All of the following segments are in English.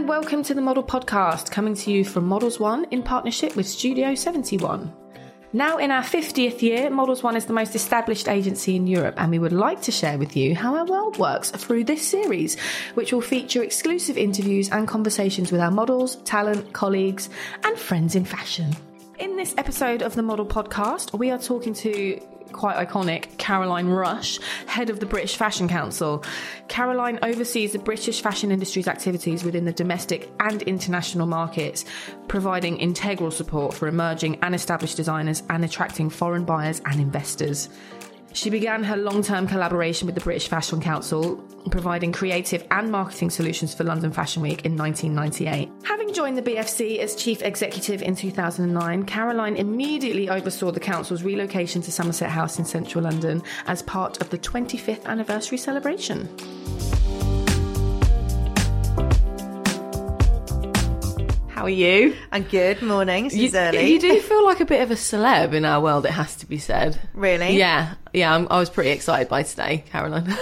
And welcome to the Model Podcast, coming to you from Models One in partnership with Studio 71. Now, in our 50th year, Models One is the most established agency in Europe, and we would like to share with you how our world works through this series, which will feature exclusive interviews and conversations with our models, talent, colleagues, and friends in fashion. In this episode of the Model Podcast, we are talking to quite iconic Caroline Rush, head of the British Fashion Council. Caroline oversees the British fashion industry's activities within the domestic and international markets, providing integral support for emerging and established designers and attracting foreign buyers and investors. She began her long term collaboration with the British Fashion Council, providing creative and marketing solutions for London Fashion Week in 1998. Having joined the BFC as chief executive in 2009, Caroline immediately oversaw the council's relocation to Somerset House in central London as part of the 25th anniversary celebration. How are you? And good morning. This You, early. you do feel like a bit of a celeb in our world, it has to be said. Really? Yeah, yeah. I'm, I was pretty excited by today, Caroline.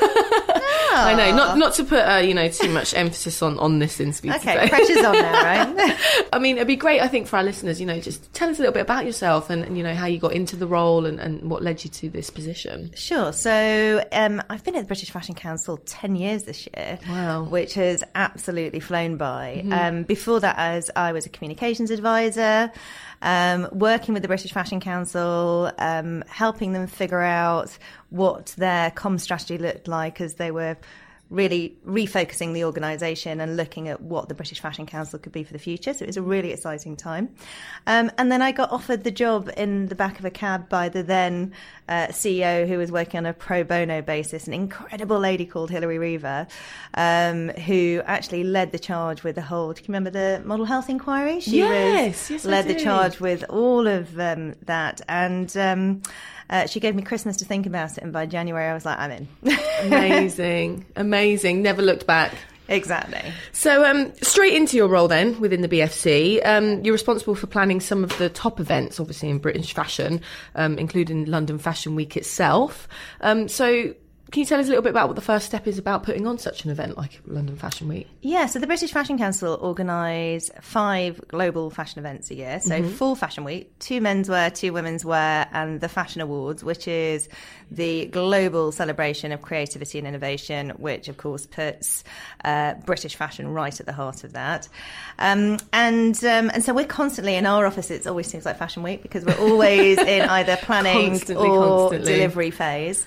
I know, not not to put uh, you know too much emphasis on on this interview. Okay, today. pressure's on there, right? I mean, it'd be great, I think, for our listeners. You know, just tell us a little bit about yourself and, and you know how you got into the role and, and what led you to this position. sure. So um, I've been at the British Fashion Council 10 years this year. Wow. Which has absolutely flown by. Um, before that, as I was a communications advisor, um, working with the British Fashion Council, um, helping them figure out what their com strategy looked like as they were really refocusing the organisation and looking at what the British Fashion Council could be for the future. So it was a really exciting time. Um, and then I got offered the job in the back of a cab by the then uh, CEO who was working on a pro bono basis, an incredible lady called Hilary Riva, um, who actually led the charge with the whole. Do you remember the model health inquiry? She Yes, was, yes, led the charge with all of um, that. And um, uh, she gave me Christmas to think about it. And by January, I was like, I'm in. Amazing, amazing. Never looked back. exactly. So, um, straight into your role then within the BFC, um, you're responsible for planning some of the top events, obviously in British fashion, um, including London Fashion Week itself. Um, so, can you tell us a little bit about what the first step is about putting on such an event like London Fashion Week? Yeah, so the British Fashion Council organise five global fashion events a year. So full fashion week, two menswear, two women's wear, and the Fashion Awards, which is the global celebration of creativity and innovation, which of course puts uh, British fashion right at the heart of that. Um, and um, and so we're constantly in our office. It always seems like Fashion Week because we're always in either planning Constantly, or constantly. delivery phase.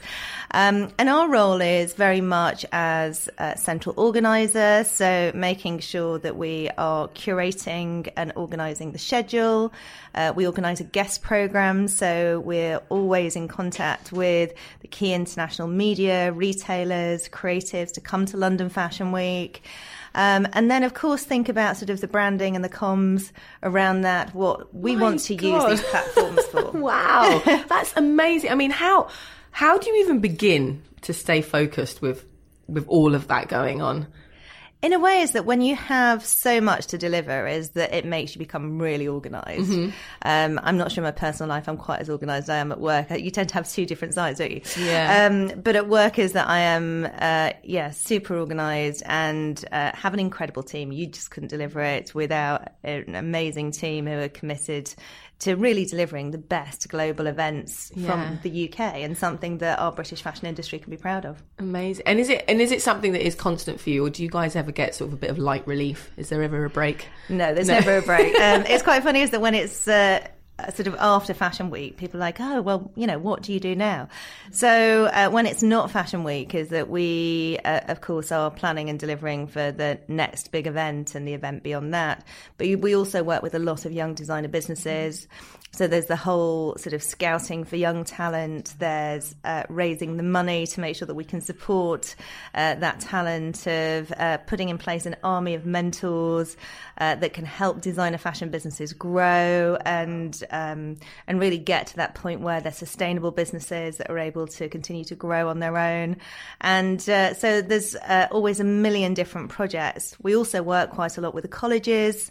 Um, and our role is very much as a central organizer, so making sure that we are curating and organizing the schedule. Uh, we organize a guest program, so we're always in contact with the key international media, retailers, creatives to come to London Fashion Week. Um, and then, of course, think about sort of the branding and the comms around that, what we My want to God. use these platforms for. Wow, that's amazing. I mean, how how do you even begin to stay focused with with all of that going on? in a way is that when you have so much to deliver is that it makes you become really organized Mm-hmm. um, i'm not sure in my personal life i'm quite as organized as i am at work you tend to have two different sides don't you Yeah. um, but at work is that i am uh, yeah super organized and uh, have an incredible team you just couldn't deliver it without an amazing team who are committed to really delivering the best global events Yeah. from the UK and something that our British fashion industry can be proud of. Amazing. And is it and is it something that is constant for you, or do you guys ever get sort of a bit of light relief? Is there ever a break? No, there's No. never a break. Um, it's quite funny is that when it's uh, uh, sort of after Fashion Week, people are like, oh, well, you know, what do you do now? So uh, when it's not Fashion Week, is that we, uh, of course, are planning and delivering for the next big event and the event beyond that. But we also work with a lot of young designer businesses. So there's the whole sort of scouting for young talent. There's uh, raising the money to make sure that we can support uh, that talent of uh, putting in place an army of mentors uh, that can help designer fashion businesses grow and um, and really get to that point where they're sustainable businesses that are able to continue to grow on their own. And uh, so there's uh, always a million different projects. We also work quite a lot with the colleges,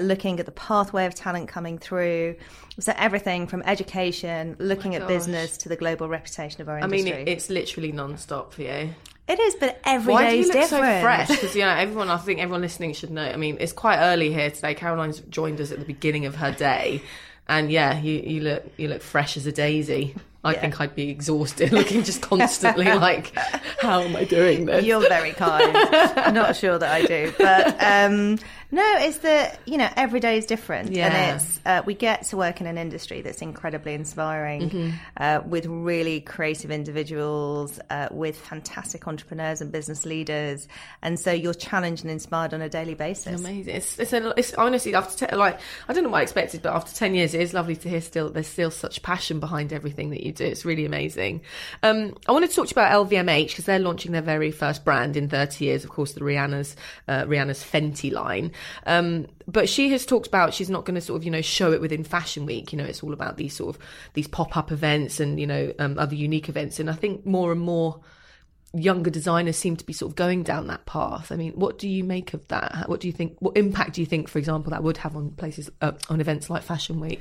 looking at the pathway of talent coming through. So everything from education, looking oh at business to the global reputation of our industry. I mean, it's literally non-stop for you. It is, but every Why day do you is look different. so fresh? Because you know, everyone. I think everyone listening should know. I mean, it's quite early here today. Caroline's joined us at the beginning of her day, and yeah, you, you look you look fresh as a daisy. I yeah. think I'd be exhausted looking just constantly like, how am I doing this? You're very kind. I'm not sure that I do, but um, no, it's that you know every day is different, yeah. and it's uh, we get to work in an industry that's incredibly inspiring, mm-hmm. uh, with really creative individuals, uh, with fantastic entrepreneurs and business leaders, and so you're challenged and inspired on a daily basis. Amazing. It's, it's, a, it's honestly after te- like I don't know what I expected, but after ten years, it is lovely to hear still there's still such passion behind everything that you do. It's really amazing. Um, I want to talk to you about LVMH because they're launching their very first brand in 30 years. Of course, the Rihanna's uh, Rihanna's Fenty line. Um, but she has talked about she's not going to sort of you know show it within Fashion Week. You know, it's all about these sort of these pop up events and you know um, other unique events. And I think more and more younger designers seem to be sort of going down that path. I mean, what do you make of that? What do you think? What impact do you think, for example, that would have on places uh, on events like Fashion Week?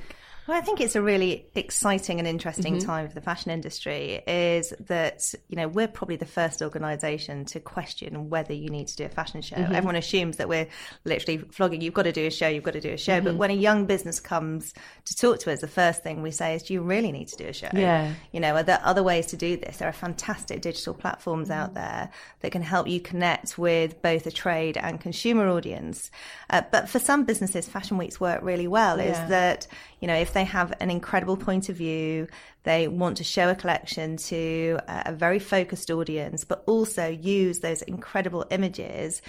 Well, I think it's a really exciting and interesting mm-hmm. time for the fashion industry. Is that you know we're probably the first organisation to question whether you need to do a fashion show. Mm-hmm. Everyone assumes that we're literally flogging. You've got to do a show. You've got to do a show. Mm-hmm. But when a young business comes to talk to us, the first thing we say is, "Do you really need to do a show? Yeah. You know, are there other ways to do this? There are fantastic digital platforms out mm-hmm. there that can help you connect with both a trade and consumer audience. Uh, but for some businesses, Fashion Weeks work really well. Yeah. Is that you know if they have an incredible point of view. They want to show a collection to uh, a very focused audience, but also use those incredible images,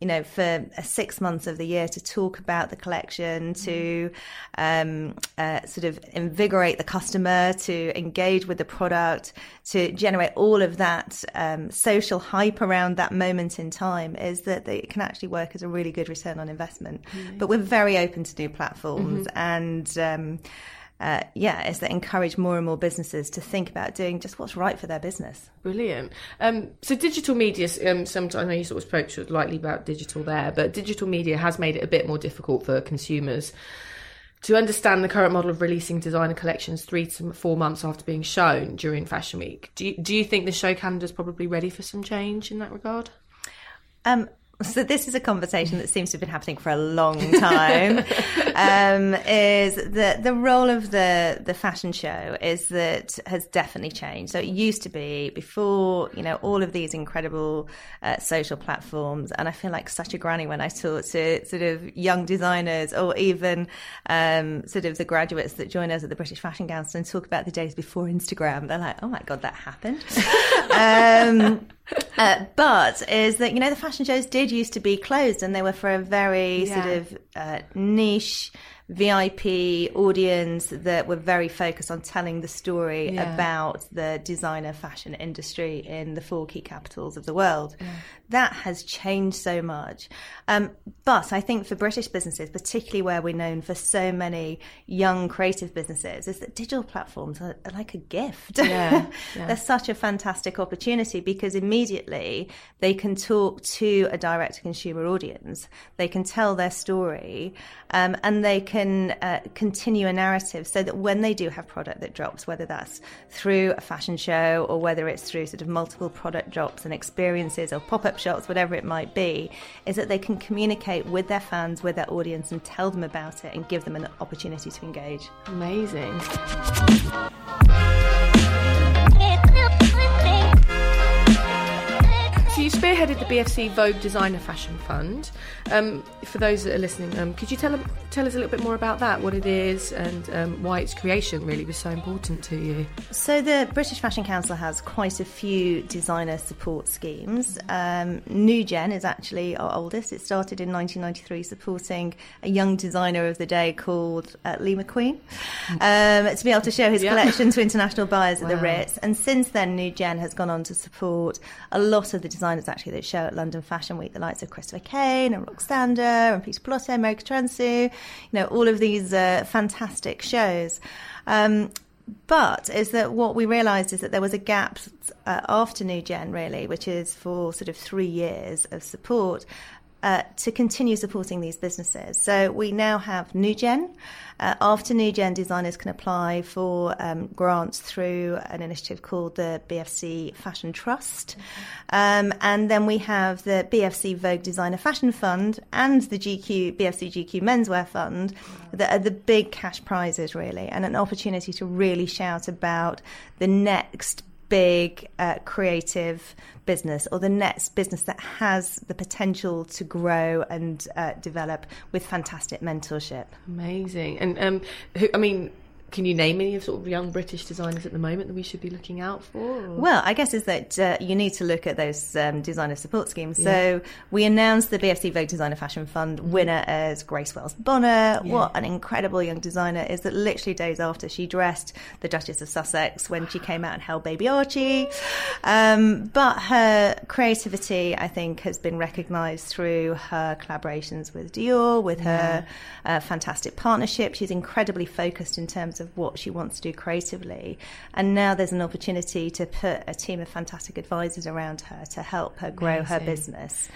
you know, for six months of the year to talk about the collection, to um, uh, sort of invigorate the customer, to engage with the product, to generate all of that um, social hype around that moment in time, is that it can actually work as a really good return on investment. Mm-hmm. But we're very open to new platforms mm-hmm. and. Um, uh, yeah, is that encourage more and more businesses to think about doing just what's right for their business. Brilliant. Um, so digital media, um, sometimes I know you sort of spoke to lightly about digital there, but digital media has made it a bit more difficult for consumers to understand the current model of releasing designer collections three to four months after being shown during Fashion Week. Do you, do you think the show calendar is probably ready for some change in that regard? Um, so this is a conversation that seems to have been happening for a long time. um, is that the role of the the fashion show is that has definitely changed. So it used to be before you know all of these incredible uh, social platforms, and I feel like such a granny when I talk to sort of young designers or even um, sort of the graduates that join us at the British Fashion Council and talk about the days before Instagram. They're like, oh my god, that happened. um, uh, but is that you know the fashion shows did used to be closed and they were for a very yeah. sort of uh, niche VIP audience that were very focused on telling the story yeah. about the designer fashion industry in the four key capitals of the world. Yeah. That has changed so much. Um, but I think for British businesses, particularly where we're known for so many young creative businesses, is that digital platforms are, are like a gift. Yeah. They're such a fantastic opportunity because immediately they can talk to a direct to consumer audience, they can tell their story, um, and they can can uh, continue a narrative so that when they do have product that drops, whether that's through a fashion show or whether it's through sort of multiple product drops and experiences or pop up shops, whatever it might be, is that they can communicate with their fans, with their audience, and tell them about it and give them an opportunity to engage. Amazing. So you spearheaded the BFC Vogue Designer Fashion Fund. Um, for those that are listening, um, could you tell tell us a little bit more about that, what it is, and um, why its creation really was so important to you? So the British Fashion Council has quite a few designer support schemes. Um, New Gen is actually our oldest. It started in 1993, supporting a young designer of the day called uh, Lee McQueen um, to be able to show his yeah. collection to international buyers wow. at the Ritz. And since then, New Gen has gone on to support a lot of the designers actually that show at London Fashion Week, the likes of Christopher Kane and Roksanda and Peter Pilotto, Mary Katrantzou, you know, all of these uh, fantastic shows. Um, but is that what we realised is that there was a gap uh, after New Gen, really, which is for sort of three years of support uh, to continue supporting these businesses. So we now have NewGen. Uh, after NewGen, designers can apply for um, grants through an initiative called the BFC Fashion Trust. Um, and then we have the BFC Vogue Designer Fashion Fund and the GQ BFC GQ Menswear Fund that are the big cash prizes, really, and an opportunity to really shout about the next big uh, creative business or the next business that has the potential to grow and uh, develop with fantastic mentorship. Amazing. And um, who, I mean, can you name any of sort of young British designers at the moment that we should be looking out for? Or? Well, I guess is that uh, you need to look at those um, designer support schemes. Yeah. So we announced the BFC Vogue Designer Fashion Fund mm-hmm. winner as Grace Wales Bonner. Yeah. What an incredible young designer is that literally days after she dressed the Duchess of Sussex when she came out and held baby Archie. Um, but her creativity, I think, has been recognised through her collaborations with Dior, with her yeah. uh, fantastic partnership. She's incredibly focused in terms of what she wants to do creatively. And now there's an opportunity to put a team of fantastic advisors around her to help her grow Amazing. her business.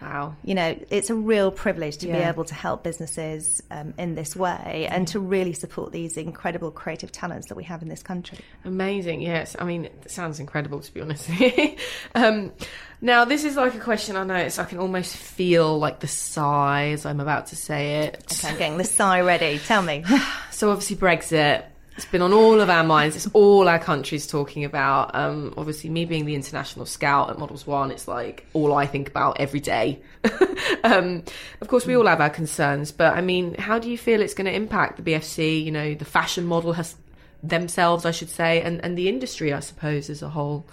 Wow. You know, it's a real privilege to yeah. be able to help businesses um, in this way and to really support these incredible creative talents that we have in this country. Amazing. Yes. I mean, it sounds incredible, to be honest. um, now, this is like a question I know it's I can almost feel like the sigh as I'm about to say it. Okay, I'm getting the sigh ready. Tell me. so, obviously, Brexit it's been on all of our minds. It's all our countries talking about. Um, obviously, me being the international scout at Models One, it's like all I think about every day. um, of course, we all have our concerns, but I mean, how do you feel it's going to impact the BFC? You know, the fashion model has themselves, I should say, and, and the industry, I suppose, as a whole.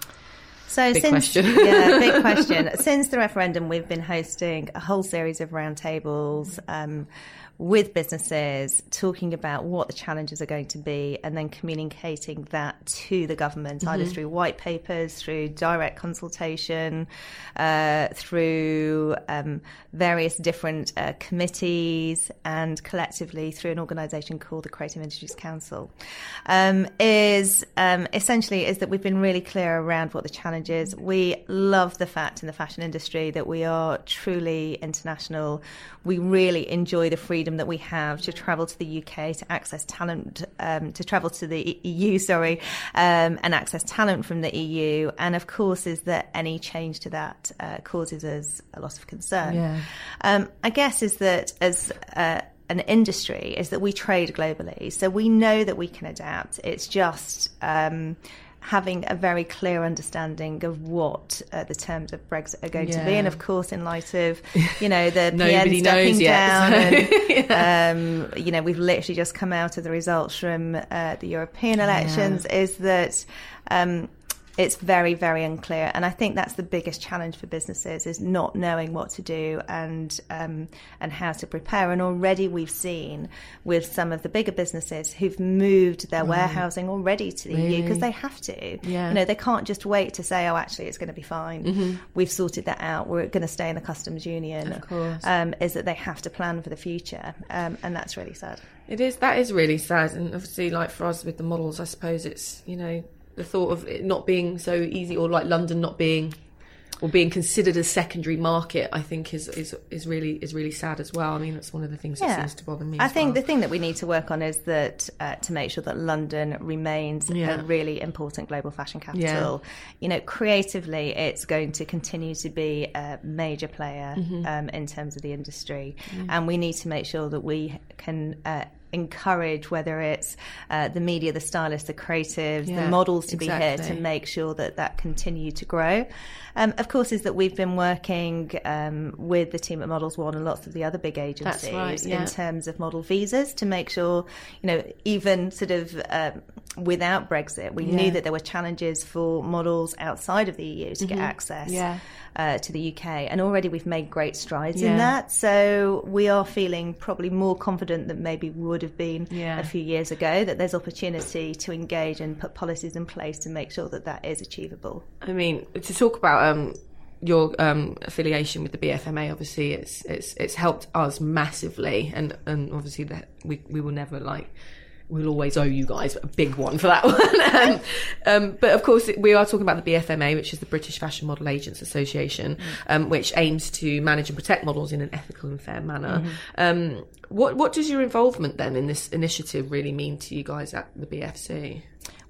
So big since question. yeah, big question. Since the referendum, we've been hosting a whole series of roundtables. Um, with businesses, talking about what the challenges are going to be, and then communicating that to the government, mm-hmm. either through white papers, through direct consultation, uh, through um, various different uh, committees, and collectively through an organisation called the Creative Industries Council. Um, is um, essentially is that we've been really clear around what the challenge is. We love the fact in the fashion industry that we are truly international. We really enjoy the freedom freedom that we have to travel to the UK, to access talent, um, to travel to the EU, sorry, um, and access talent from the EU. And of course, is that any change to that uh, causes us a lot of concern. Yeah. Um, I guess is that as uh, an industry is that we trade globally, so we know that we can adapt. It's just um, having a very clear understanding of what uh, the terms of Brexit are going yeah. to be, and of course, in light of you know the PM stepping down, and, yeah. um, you know we've literally just come out of the results from uh, the European elections, yeah. is that. Um, it's very very unclear and i think that's the biggest challenge for businesses is not knowing what to do and um, and how to prepare and already we've seen with some of the bigger businesses who've moved their warehousing already to the really? EU because they have to yeah. you know they can't just wait to say oh actually it's going to be fine mm-hmm. we've sorted that out we're going to stay in the customs union of course. Um, is that they have to plan for the future um, and that's really sad it is that is really sad and obviously like for us with the models i suppose it's you know the thought of it not being so easy, or like London not being or being considered a secondary market, I think is is is really is really sad as well. I mean, that's one of the things yeah. that seems to bother me. I think well. the thing that we need to work on is that uh, to make sure that London remains yeah. a really important global fashion capital. Yeah. You know, creatively, it's going to continue to be a major player mm-hmm. um, in terms of the industry, mm. and we need to make sure that we can. Uh, encourage whether it's uh, the media, the stylists, the creatives, Yeah, the models to be here to make sure that that continue to grow. Um, of course, is that we've been working um, with the team at Models One and lots of the other big agencies right, yeah. in terms of model visas to make sure, you know, even sort of um, without Brexit, we Yeah. knew that there were challenges for models outside of the EU to get access Mm-hmm. Yeah. Uh, to the UK, and already we've made great strides Yeah. in that. So we are feeling probably more confident than maybe would have been Yeah. a few years ago. That there's opportunity to engage and put policies in place to make sure that that is achievable. I mean, to talk about um, your um, affiliation with the BFMA, obviously, it's it's it's helped us massively, and and obviously that we we will never like. We'll always owe you guys a big one for that one. um, um, but of course, we are talking about the BFMA, which is the British Fashion Model Agents Association, um, which aims to manage and protect models in an ethical and fair manner. Um, what what does your involvement then in this initiative really mean to you guys at the BFC?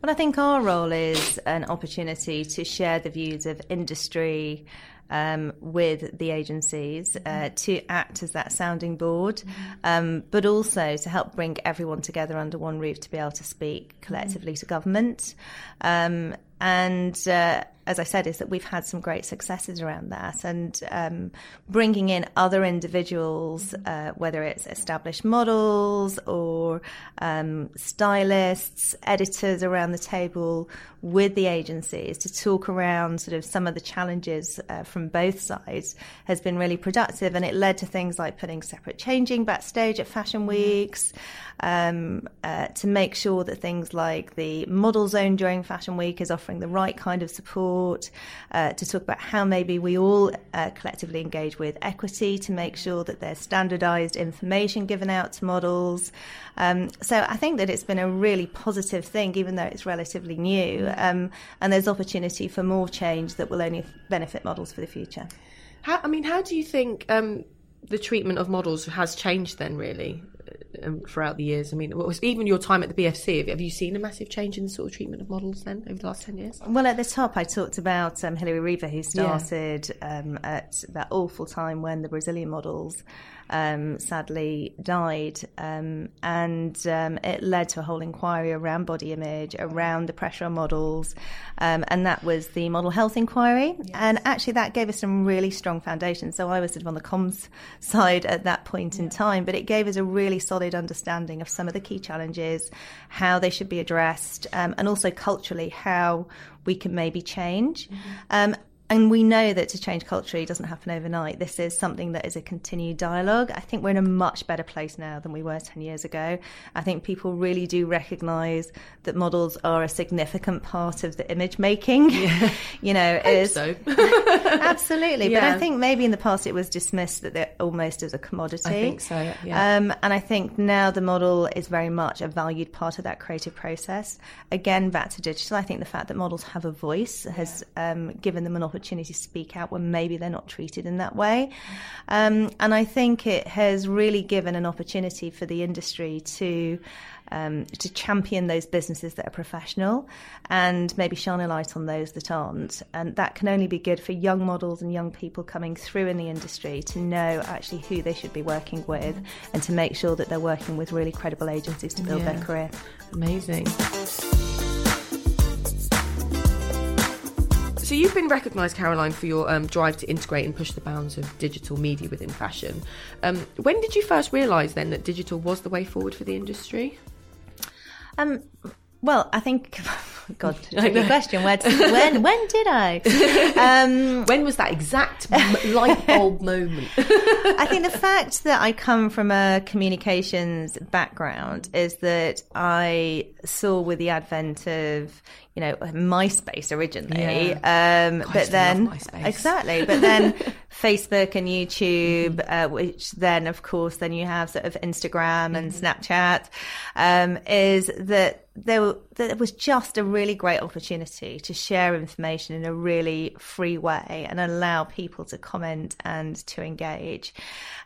Well, I think our role is an opportunity to share the views of industry um, with the agencies, uh, to act as that sounding board, um, but also to help bring everyone together under one roof to be able to speak collectively to government. Um, and uh, as I said, is that we've had some great successes around that, and um, bringing in other individuals, uh, whether it's established models or um, stylists, editors around the table with the agencies to talk around sort of some of the challenges uh, from both sides has been really productive, and it led to things like putting separate changing backstage at fashion weeks um, uh, to make sure that things like the model zone during fashion week is offering the right kind of support uh, to talk about how maybe we all uh, collectively engage with equity to make sure that there's standardized information given out to models. Um, so I think that it's been a really positive thing even though it's relatively new um, and there's opportunity for more change that will only benefit models for the future. How, I mean, how do you think um, the treatment of models has changed then, really, um, throughout the years? I mean, what was even your time at the BFC? Have, have you seen a massive change in the sort of treatment of models then over the last 10 years? Well, at the top, I talked about um, Hilary Riva, who started um, at that awful time when the Brazilian models um, sadly died. Um, and um, it led to a whole inquiry around body image, around the pressure on models. Um, and that was the Model Health Inquiry. And actually, that gave us some really strong foundations. So I was sort of on the comms side at that point in time, but it gave us a really solid understanding of some of the key challenges, how they should be addressed, um, and also culturally how we can maybe change. Um, and we know that to change culture doesn't happen overnight. This is something that is a continued dialogue. I think we're in a much better place now than we were 10 years ago. I think people really do recognise that models are a significant part of the image making. you know, is So, absolutely. But I think maybe in the past it was dismissed that they're almost as a commodity. I think so, yeah. Um, and I think now the model is very much a valued part of that creative process. Again, back to digital, I think the fact that models have a voice has um, given them an opportunity to speak out when maybe they're not treated in that way. Um, and I think it has really given an opportunity for the industry to. Um, to champion those businesses that are professional and maybe shine a light on those that aren't. And that can only be good for young models and young people coming through in the industry to know actually who they should be working with and to make sure that they're working with really credible agencies to build Yeah. their career. amazing. So you've been recognised, Caroline, for your um, drive to integrate and push the bounds of digital media within fashion. Um, when did you first realise then that digital was the way forward for the industry? Um, well, I think, God, tricky question. Where did, when when did I? Um, When was that exact light bulb moment? I think the fact that I come from a communications background is that I saw with the advent of, you know, MySpace originally, um, I but then exactly, but then Facebook and YouTube, uh, which then, of course, then you have sort of Instagram and Mm-hmm. Snapchat, um, is that there, there was just a really great opportunity to share information in a really free way and allow people to comment and to engage.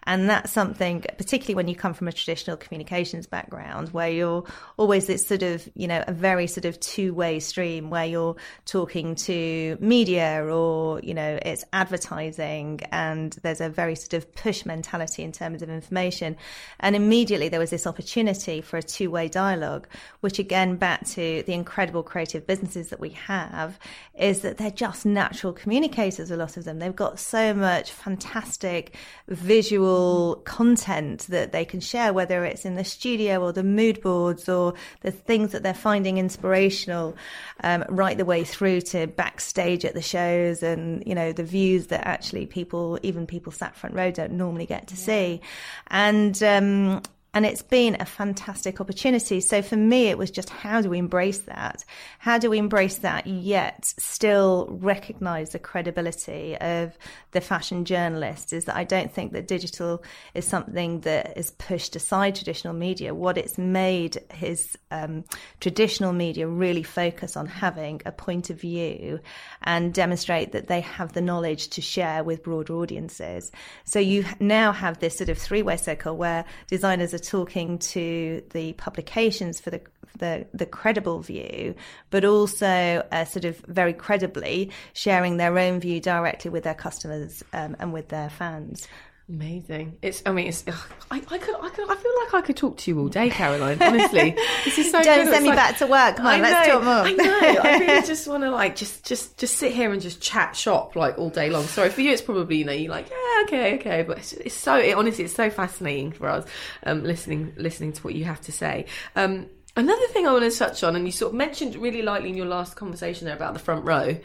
And that's something, particularly when you come from a traditional communications background, where you're always this sort of, you know, a very sort of two way stream where you're talking to media or, you know, it's advertising and there's a very sort of push mentality in terms of information. And immediately there was this opportunity for a two way dialogue, which again, back to the incredible creative businesses that we have, is that they're just natural communicators, a lot of them. They've got so much fantastic visual content that they can share, whether it's in the studio or the mood boards or the things that they're finding inspirational, um, right the way through to backstage at the shows and, you know, the views that actually people, even people sat front row don't normally get to yeah. see. And, um, and it's been a fantastic opportunity. So for me, it was just how do we embrace that? How do we embrace that yet still recognize the credibility of the fashion journalist? Is that I don't think that digital is something that is pushed aside traditional media. What it's made is um, traditional media really focus on having a point of view and demonstrate that they have the knowledge to share with broader audiences. So you now have this sort of three way circle where designers are talking to the publications for the the, the credible view, but also uh, sort of very credibly sharing their own view directly with their customers um, and with their fans. Amazing. It's. I mean, it's. Ugh, I, I could. I could. I feel like I could talk to you all day, Caroline. Honestly, this is so. Don't good. send me like, back to work. On, let's talk more. I know. I really just want to like just just just sit here and just chat shop like all day long. Sorry for you. It's probably you know you're like yeah okay okay, but it's, it's so it, honestly it's so fascinating for us um, listening listening to what you have to say. Um, another thing I want to touch on, and you sort of mentioned really lightly in your last conversation there about the front row.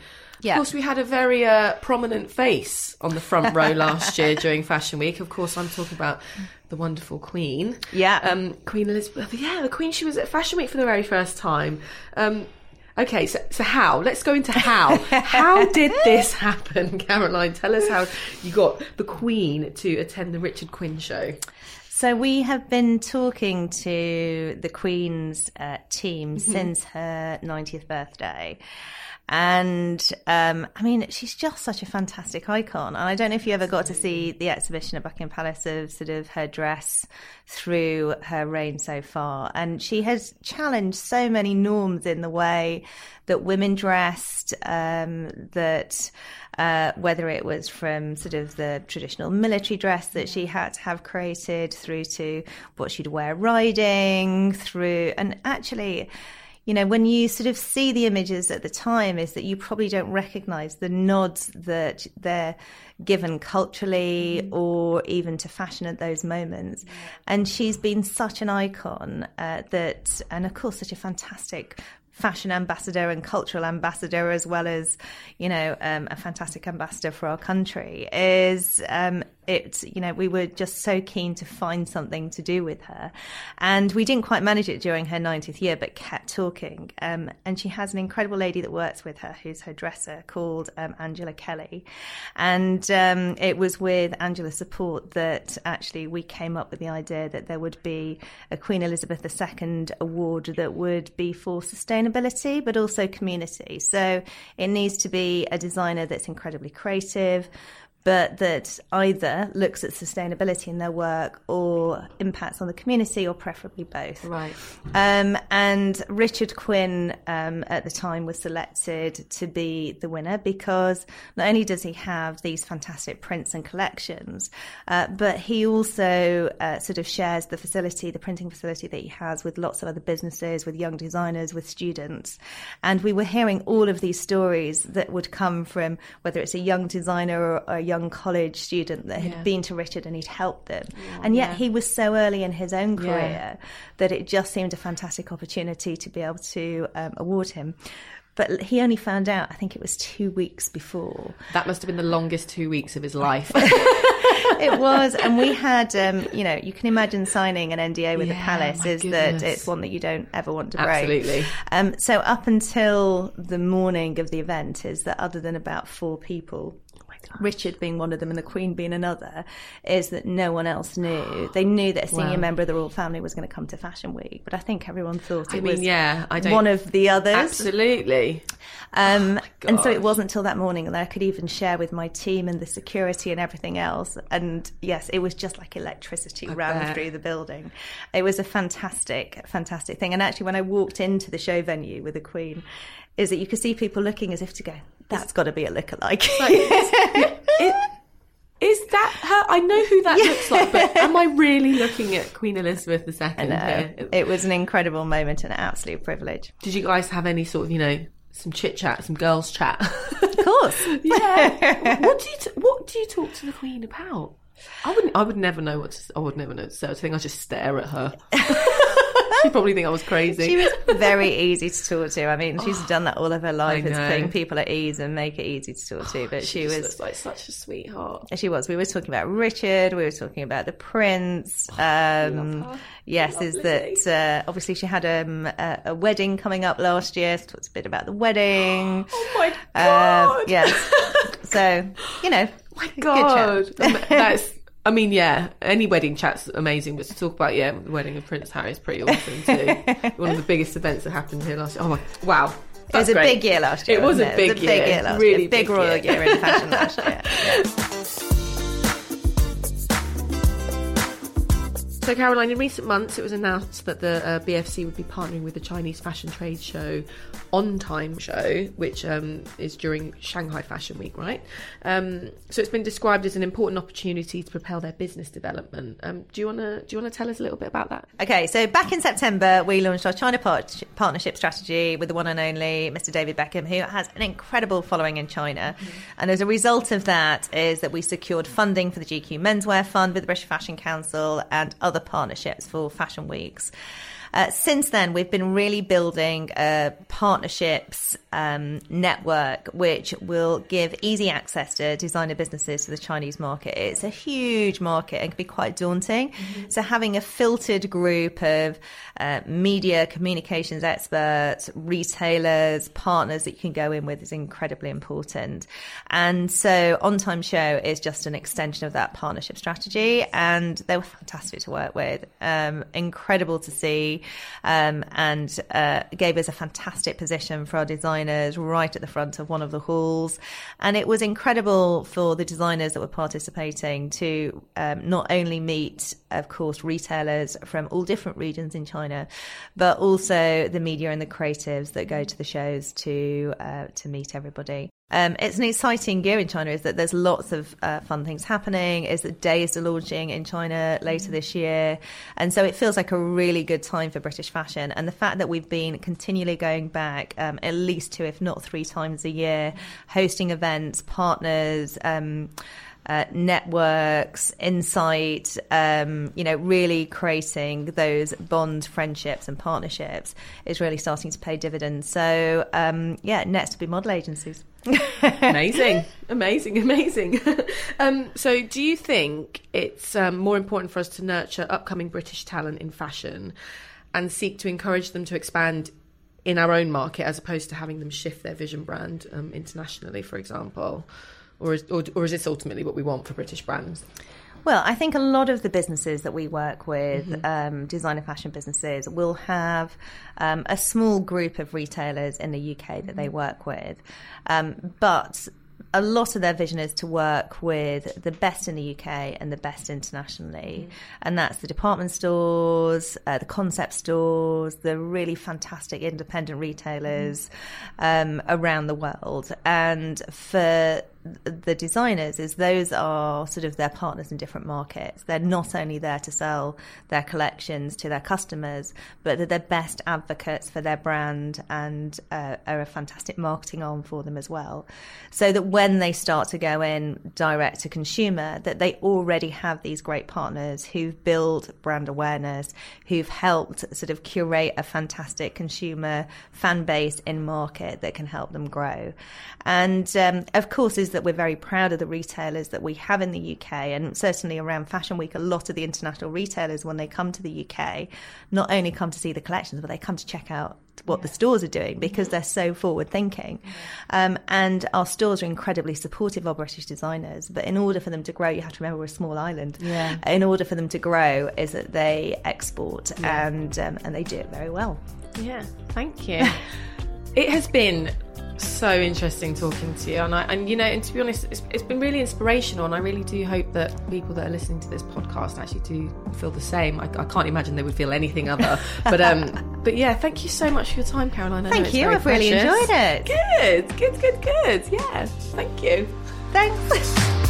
Yeah. Of course, we had a very uh, prominent face on the front row last year during Fashion Week. Of course, I'm talking about the wonderful Queen. Yeah. Um, Queen Elizabeth. Yeah, the Queen, she was at Fashion Week for the very first time. Um, okay, so, so how? Let's go into how. how did this happen, Caroline? Tell us how you got the Queen to attend the Richard Quinn show. So we have been talking to the Queen's uh, team mm-hmm. since her 90th birthday. And um, I mean, she's just such a fantastic icon. And I don't know if you ever got to see the exhibition at Buckingham Palace of sort of her dress through her reign so far. And she has challenged so many norms in the way that women dressed, um, that uh, whether it was from sort of the traditional military dress that she had to have created through to what she'd wear riding, through, and actually, you know, when you sort of see the images at the time, is that you probably don't recognize the nods that they're given culturally mm. or even to fashion at those moments. And she's been such an icon uh, that, and of course, such a fantastic fashion ambassador and cultural ambassador as well as you know um, a fantastic ambassador for our country is um, it you know we were just so keen to find something to do with her. And we didn't quite manage it during her 90th year but kept talking. Um, and she has an incredible lady that works with her who's her dresser called um, angela kelly. And um, it was with angela's support that actually we came up with the idea that there would be a queen elizabeth ii award that would be for sustainability but also community. So it needs to be a designer that's incredibly creative but that either looks at sustainability in their work or impacts on the community, or preferably both. Right. Um, and Richard Quinn um, at the time was selected to be the winner because not only does he have these fantastic prints and collections, uh, but he also uh, sort of shares the facility, the printing facility that he has with lots of other businesses, with young designers, with students. And we were hearing all of these stories that would come from whether it's a young designer or a young young college student that had yeah. been to Richard and he'd helped them. Oh, and yet yeah. he was so early in his own career yeah. that it just seemed a fantastic opportunity to be able to um, award him. But he only found out, I think it was two weeks before. That must have been the longest two weeks of his life. it was, and we had, um, you know, you can imagine signing an NDA with yeah, the palace is goodness. that it's one that you don't ever want to break. Absolutely. Um, so up until the morning of the event, is that other than about four people Richard being one of them and the Queen being another, is that no one else knew. They knew that a senior Wow. member of the royal family was going to come to Fashion Week, but I think everyone thought it I mean, was yeah, I don't. one of the others. Absolutely. Um, and so it wasn't until that morning that I could even share with my team and the security and everything else. And yes, it was just like electricity ran bet. through the building. It was a fantastic, fantastic thing. And actually, when I walked into the show venue with the Queen, is that you could see people looking as if to go, that's got to be a lookalike. It, is that her? I know who that looks like, but am I really looking at Queen Elizabeth II here? it was an incredible moment and an absolute privilege. Did you guys have any sort of, you know, some chit chat, some girls chat? Of course. yeah. what do you t- What do you talk to the Queen about? I wouldn't. I would never know what. To, I would never know. So I think I just stare at her. She'd probably think I was crazy. She was very easy to talk to. I mean, she's done that all of her life, is putting people at ease and make it easy to talk to. But she, just was like such a sweetheart. She was. We were talking about Richard. We were talking about the Prince. Um, yes, is that uh, obviously she had um, a, a wedding coming up last year. So talked a bit about the wedding. Oh my Uh, god! yes. So you know, my good god, that's. I mean, yeah, any wedding chat's amazing, but to talk about yeah, the wedding of Prince Harry is pretty awesome too. One of the biggest events that happened here last year. Oh my, wow, It was a big year last year. It was wasn't a big it was a big year, really. Big, big royal year. year in fashion last year. Yeah. So, Caroline, in recent months, it was announced that the uh, BFC would be partnering with the Chinese fashion trade show On Time Show, which um, is during Shanghai Fashion Week, right? Um, so, it's been described as an important opportunity to propel their business development. Um, do you want to do you want to tell us a little bit about that? Okay, so back in September, we launched our China part- partnership strategy with the one and only Mr. David Beckham, who has an incredible following in China. And as a result of that, is that we secured funding for the GQ Menswear Fund with the British Fashion Council and other partnerships for fashion weeks. Uh, since then, we've been really building a partnerships um, network which will give easy access to designer businesses to the Chinese market. It's a huge market and can be quite daunting. So, having a filtered group of uh, media communications experts, retailers, partners that you can go in with is incredibly important. And so, On Time Show is just an extension of that partnership strategy, and they were fantastic to work with. Um, incredible to see um, and uh, gave us a fantastic position for our designers right at the front of one of the halls. And it was incredible for the designers that were participating to um, not only meet, of course, retailers from all different regions in China, but also the media and the creatives that go to the shows to uh, to meet everybody. Um, it's an exciting year in China. Is that there's lots of uh, fun things happening. Is that days are launching in China later this year, and so it feels like a really good time for British fashion. And the fact that we've been continually going back um, at least two, if not three times a year, hosting events, partners. Um, uh, networks, insight, um, you know, really creating those bond friendships and partnerships is really starting to pay dividends. So, um, yeah, next to be model agencies. amazing, amazing, amazing. um, so, do you think it's um, more important for us to nurture upcoming British talent in fashion and seek to encourage them to expand in our own market as opposed to having them shift their vision brand um, internationally, for example? Or is, or, or is this ultimately what we want for British brands? Well, I think a lot of the businesses that we work with, um, designer fashion businesses, will have um, a small group of retailers in the UK that they work with. Um, but a lot of their vision is to work with the best in the UK and the best internationally. And that's the department stores, uh, the concept stores, the really fantastic independent retailers um, around the world. And for the designers is those are sort of their partners in different markets. They're not only there to sell their collections to their customers, but they're the best advocates for their brand and uh, are a fantastic marketing arm for them as well. So that when they start to go in direct to consumer, that they already have these great partners who've built brand awareness, who've helped sort of curate a fantastic consumer fan base in market that can help them grow. And um, of course, is that we're very proud of the retailers that we have in the UK, and certainly around Fashion Week, a lot of the international retailers, when they come to the UK, not only come to see the collections, but they come to check out what the stores are doing because they're so forward thinking. Um, and our stores are incredibly supportive of British designers. But in order for them to grow, you have to remember we're a small island. Yeah. In order for them to grow, is that they export and um, and they do it very well. Yeah, thank you. it has been so interesting talking to you, and I, and you know, and to be honest, it's, it's been really inspirational, and I really do hope that people that are listening to this podcast actually do feel the same. I, I can't imagine they would feel anything other, but um, but yeah, thank you so much for your time, Caroline. I Thank you. I've really enjoyed it. Good, good, good, good. Yeah, thank you. Thanks.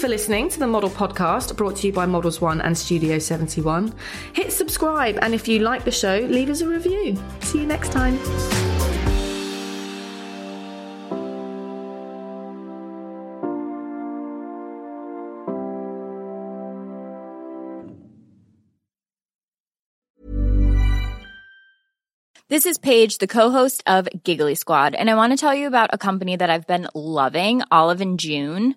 for listening to the Model Podcast brought to you by Models One and Studio 71. Hit subscribe, and if you like the show, leave us a review. See you next time. This is Paige, the co-host of Giggly Squad, and I want to tell you about a company that I've been loving, Olive and June.